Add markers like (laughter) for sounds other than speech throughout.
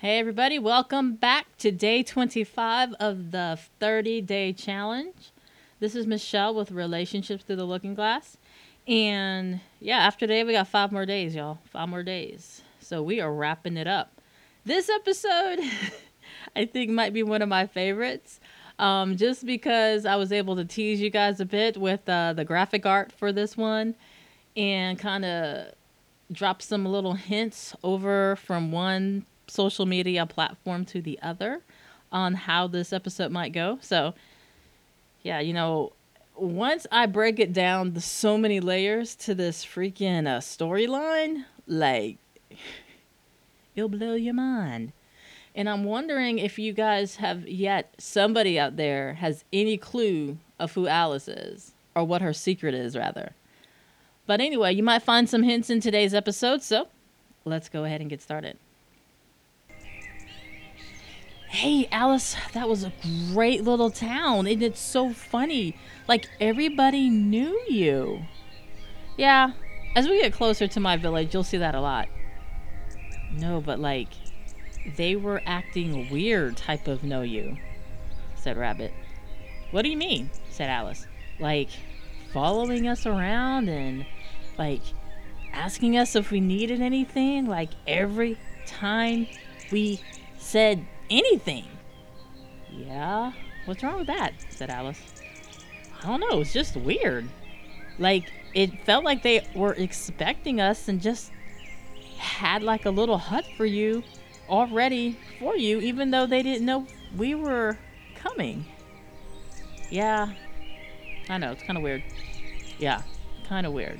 Hey, everybody, welcome back to day 25 of the 30 day challenge. This is Michelle with Relationships Through the Looking Glass. And yeah, after today, we got five more days, y'all. Five more days. So we are wrapping it up. This episode, (laughs) I think, might be one of my favorites. Um, just because I was able to tease you guys a bit with uh, the graphic art for this one and kind of drop some little hints over from one social media platform to the other on how this episode might go. So, yeah, you know, once I break it down, the so many layers to this freaking uh, storyline, like, (laughs) it'll blow your mind. And I'm wondering if you guys have yet, somebody out there has any clue of who Alice is, or what her secret is, rather. But anyway, you might find some hints in today's episode, so let's go ahead and get started. Hey, Alice, that was a great little town. And it's so funny. Like, everybody knew you. Yeah, as we get closer to my village, you'll see that a lot. No, but like, they were acting weird type of know you, said Rabbit. What do you mean? said Alice. Like, following us around and, like, asking us if we needed anything, like, every time we said anything. Yeah, what's wrong with that? said Alice. I don't know, it's just weird. Like, it felt like they were expecting us and just had like a little hut for you already for you, even though they didn't know we were coming. Yeah, I know, it's kind of weird. Yeah, kind of weird.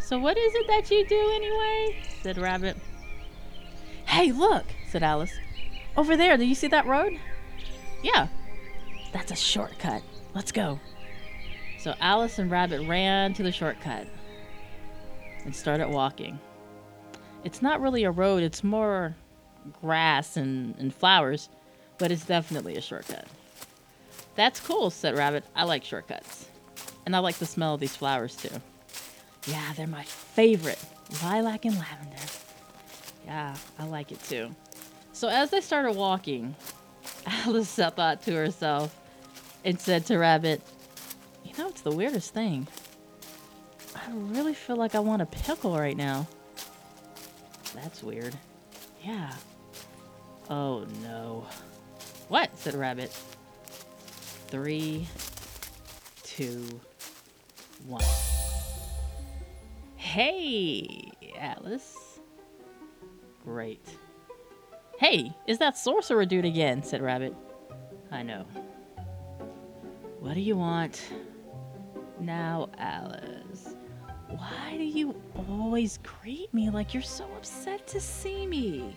So, what is it that you do anyway? said Rabbit. Hey, look, said Alice. Over there, do you see that road? Yeah. That's a shortcut. Let's go. So Alice and Rabbit ran to the shortcut and started walking. It's not really a road, it's more grass and, and flowers, but it's definitely a shortcut. That's cool, said Rabbit. I like shortcuts. And I like the smell of these flowers too. Yeah, they're my favorite lilac and lavender. Yeah, I like it too. So as they started walking, (laughs) Alice thought to herself and said to Rabbit, You know, it's the weirdest thing. I really feel like I want a pickle right now. That's weird. Yeah. Oh no. What? said Rabbit. Three, two, one. Hey, Alice. Great. Hey, is that sorcerer dude again? said Rabbit. I know. What do you want? Now, Alice, why do you always greet me like you're so upset to see me?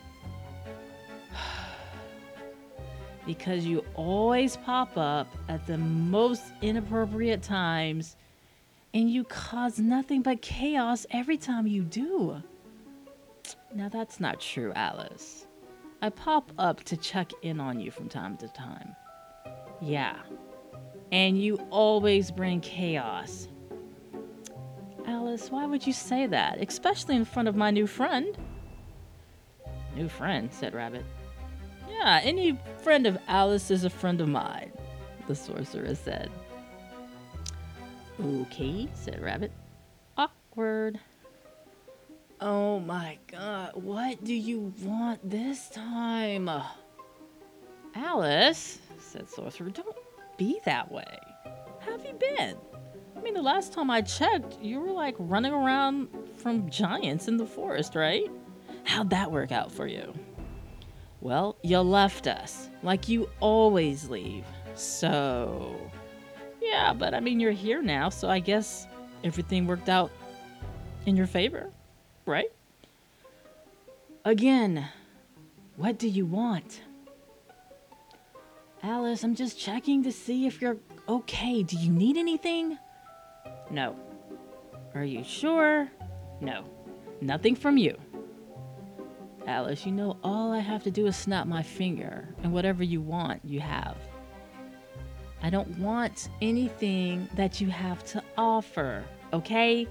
(sighs) because you always pop up at the most inappropriate times and you cause nothing but chaos every time you do. Now, that's not true, Alice. I pop up to check in on you from time to time. Yeah. And you always bring chaos. Alice, why would you say that? Especially in front of my new friend. New friend, said Rabbit. Yeah, any friend of Alice is a friend of mine, the sorceress said. Okay, said Rabbit. Awkward. Oh my god, what do you want this time? Alice, said Sorcerer, don't be that way. How have you been? I mean, the last time I checked, you were like running around from giants in the forest, right? How'd that work out for you? Well, you left us, like you always leave. So, yeah, but I mean, you're here now, so I guess everything worked out in your favor right? Again, what do you want? Alice, I'm just checking to see if you're okay. Do you need anything? No. Are you sure? No. Nothing from you. Alice, you know all I have to do is snap my finger, and whatever you want, you have. I don't want anything that you have to offer, okay?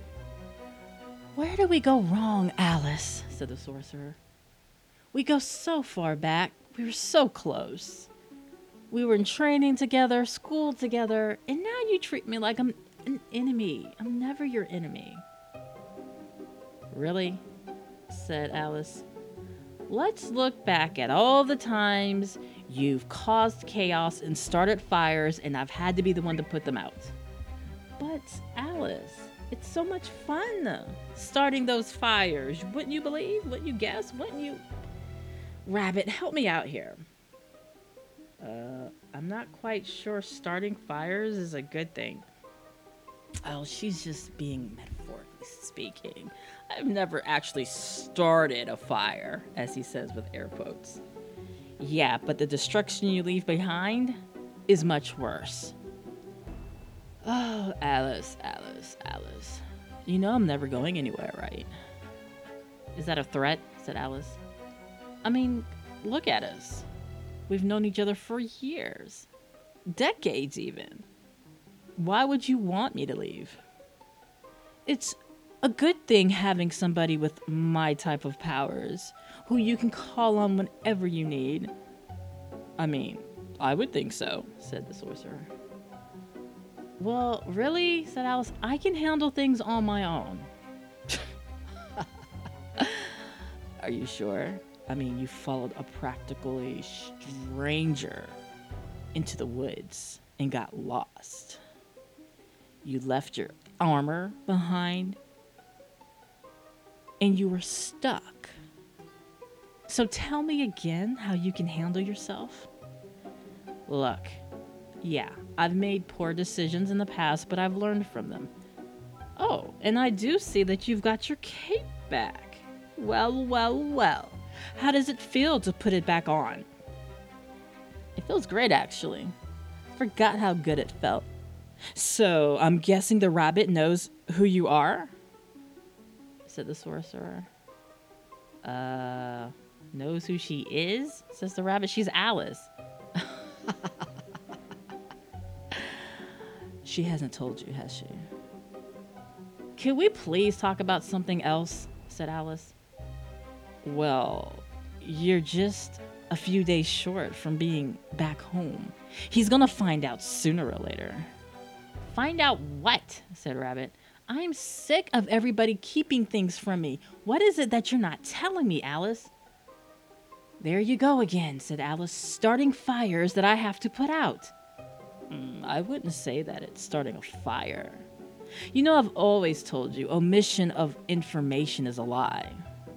Where do we go wrong, Alice? said the sorcerer. We go so far back. We were so close. We were in training together, school together, and now you treat me like I'm an enemy. I'm never your enemy. Really? said Alice. Let's look back at all the times you've caused chaos and started fires, and I've had to be the one to put them out. But, Alice, it's so much fun starting those fires. Wouldn't you believe? Wouldn't you guess? Wouldn't you? Rabbit, help me out here. Uh, I'm not quite sure starting fires is a good thing. Oh, she's just being metaphorically speaking. I've never actually started a fire, as he says with air quotes. Yeah, but the destruction you leave behind is much worse. Oh, Alice, Alice, Alice. You know I'm never going anywhere, right? Is that a threat? said Alice. I mean, look at us. We've known each other for years, decades even. Why would you want me to leave? It's a good thing having somebody with my type of powers who you can call on whenever you need. I mean, I would think so, said the sorcerer. Well, really, said Alice, I can handle things on my own. (laughs) Are you sure? I mean, you followed a practically stranger into the woods and got lost. You left your armor behind and you were stuck. So tell me again how you can handle yourself. Look, yeah, I've made poor decisions in the past, but I've learned from them. Oh, and I do see that you've got your cape back. Well, well, well. How does it feel to put it back on? It feels great, actually. Forgot how good it felt. So, I'm guessing the rabbit knows who you are? said the sorcerer. Uh, knows who she is? Says the rabbit. She's Alice. (laughs) she hasn't told you, has she? Can we please talk about something else? said Alice. Well, you're just a few days short from being back home. He's gonna find out sooner or later. Find out what? said Rabbit. I'm sick of everybody keeping things from me. What is it that you're not telling me, Alice? There you go again, said Alice, starting fires that I have to put out. Mm, I wouldn't say that it's starting a fire. You know, I've always told you omission of information is a lie,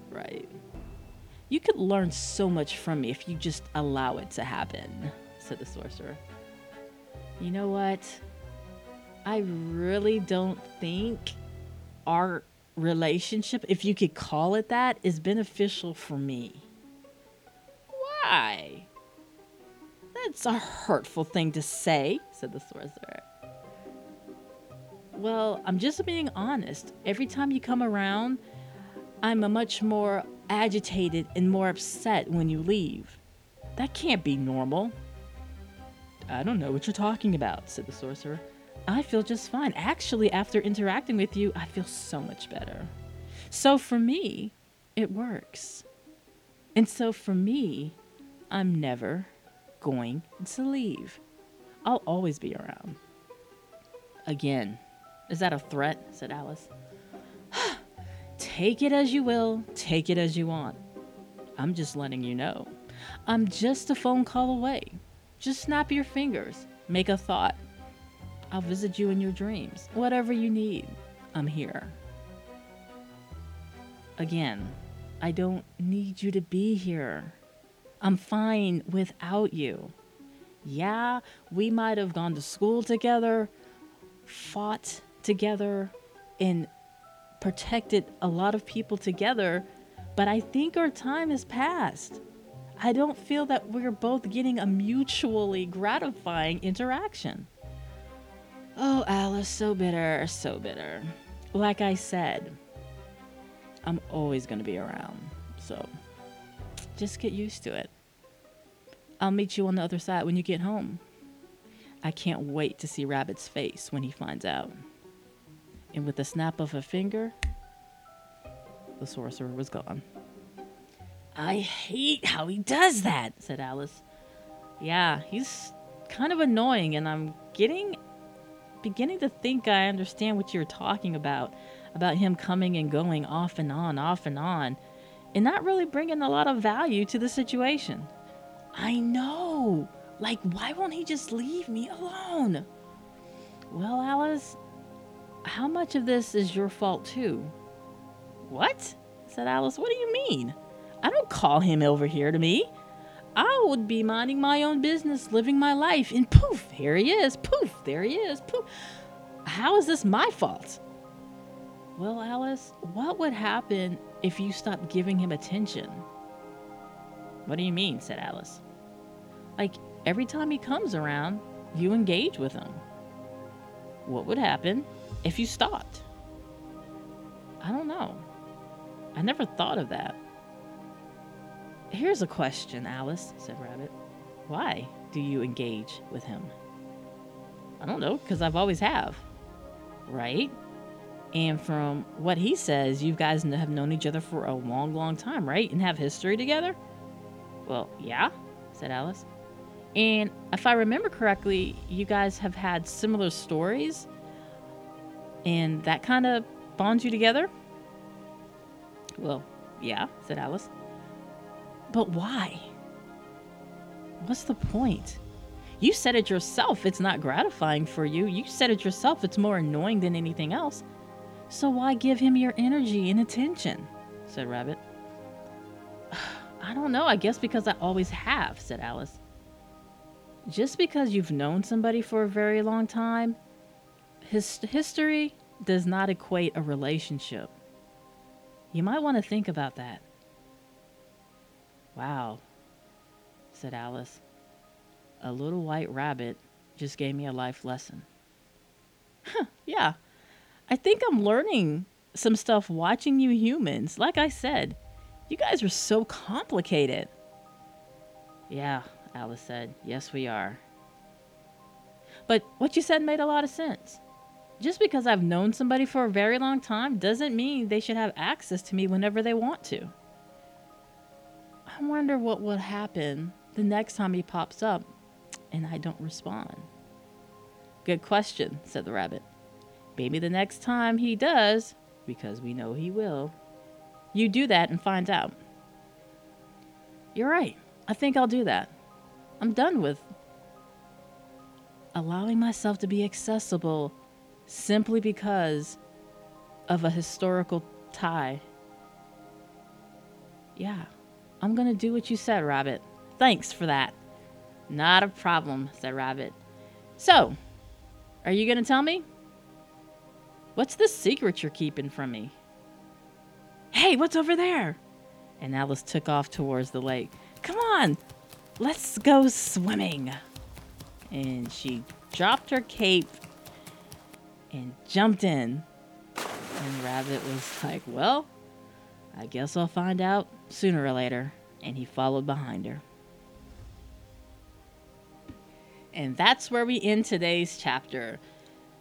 right? You could learn so much from me if you just allow it to happen, said the sorcerer. You know what? I really don't think our relationship, if you could call it that, is beneficial for me. Why? That's a hurtful thing to say, said the sorcerer. Well, I'm just being honest. Every time you come around, I'm a much more agitated and more upset when you leave. That can't be normal. I don't know what you're talking about, said the sorcerer. I feel just fine. Actually, after interacting with you, I feel so much better. So for me, it works. And so for me, I'm never going to leave. I'll always be around. Again, is that a threat? said Alice. (sighs) take it as you will, take it as you want. I'm just letting you know. I'm just a phone call away. Just snap your fingers, make a thought, I'll visit you in your dreams. Whatever you need, I'm here. Again, I don't need you to be here. I'm fine without you. Yeah, we might have gone to school together, fought together, and protected a lot of people together, but I think our time has passed. I don't feel that we're both getting a mutually gratifying interaction. Oh, Alice, so bitter, so bitter. Like I said, I'm always going to be around. So just get used to it. I'll meet you on the other side when you get home. I can't wait to see Rabbit's face when he finds out. And with a snap of a finger, the sorcerer was gone. I hate how he does that, said Alice. Yeah, he's kind of annoying, and I'm getting beginning to think I understand what you're talking about about him coming and going off and on, off and on, and not really bringing a lot of value to the situation. I know. Like, why won't he just leave me alone? Well, Alice, how much of this is your fault, too? What? said Alice. What do you mean? I don't call him over here to me. I would be minding my own business, living my life, and poof, here he is. Poof, there he is. Poof. How is this my fault? Well, Alice, what would happen if you stop giving him attention? What do you mean? said Alice. Like, every time he comes around, you engage with him. What would happen if you stopped? I don't know. I never thought of that. Here's a question, Alice, said Rabbit. Why do you engage with him? I don't know, because I've always have. Right? And from what he says, you guys have known each other for a long, long time, right? And have history together? Well, yeah, said Alice. And if I remember correctly, you guys have had similar stories, and that kind of bonds you together? Well, yeah, said Alice. But why? What's the point? You said it yourself, it's not gratifying for you. You said it yourself, it's more annoying than anything else. So why give him your energy and attention? said Rabbit. (sighs) I don't know, I guess because I always have, said Alice. Just because you've known somebody for a very long time, his history does not equate a relationship. You might want to think about that. Wow, said Alice. A little white rabbit just gave me a life lesson. (laughs) Huh, yeah. I think I'm learning some stuff watching you humans. Like I said, you guys are so complicated. Yeah, Alice said. Yes, we are. But what you said made a lot of sense. Just because I've known somebody for a very long time doesn't mean they should have access to me whenever they want to. I wonder what would happen the next time he pops up and I don't respond. Good question, said the rabbit. Maybe the next time he does, because we know he will, you do that and find out. You're right. I think I'll do that. I'm done with allowing myself to be accessible simply because of a historical tie. Yeah, I'm gonna do what you said, Rabbit. Thanks for that. Not a problem, said Rabbit. So, are you gonna tell me? What's the secret you're keeping from me? Hey, what's over there? And Alice took off towards the lake. Come on, let's go swimming. And she dropped her cape and jumped in. And Rabbit was like, Well, I guess I'll find out sooner or later. And he followed behind her. And that's where we end today's chapter.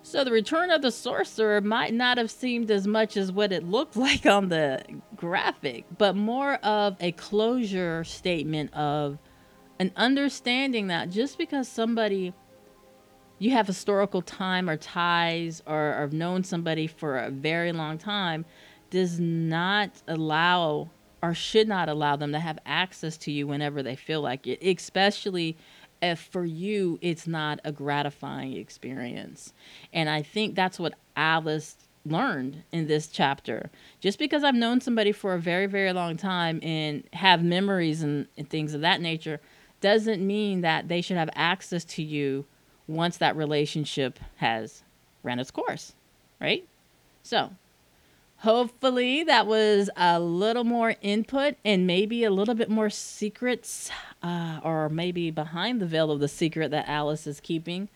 So, the return of the sorcerer might not have seemed as much as what it looked (laughs) like on the graphic, but more of a closure statement of an understanding that just because somebody you have historical time or ties or, or known somebody for a very long time does not allow or should not allow them to have access to you whenever they feel like it, especially if for you it's not a gratifying experience. And I think that's what Alice learned in this chapter. Just because I've known somebody for a very, very long time and have memories and, and things of that nature doesn't mean that they should have access to you once that relationship has ran its course, right? So, hopefully, that was a little more input and maybe a little bit more secrets, uh, or maybe behind the veil of the secret that Alice is keeping.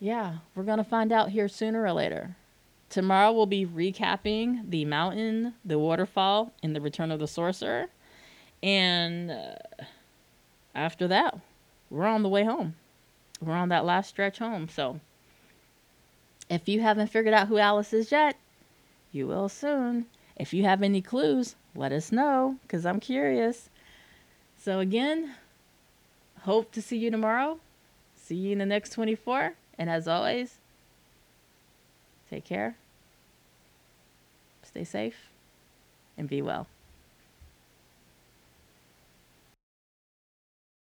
Yeah, we're going to find out here sooner or later. Tomorrow we'll be recapping the mountain, the waterfall, and the return of the sorcerer. And uh, after that, we're on the way home we're on that last stretch home. So if you haven't figured out who Alice is yet, you will soon. If you have any clues, let us know because I'm curious. So, again, hope to see you tomorrow. See you in the next 24. And as always, take care, stay safe, and be well.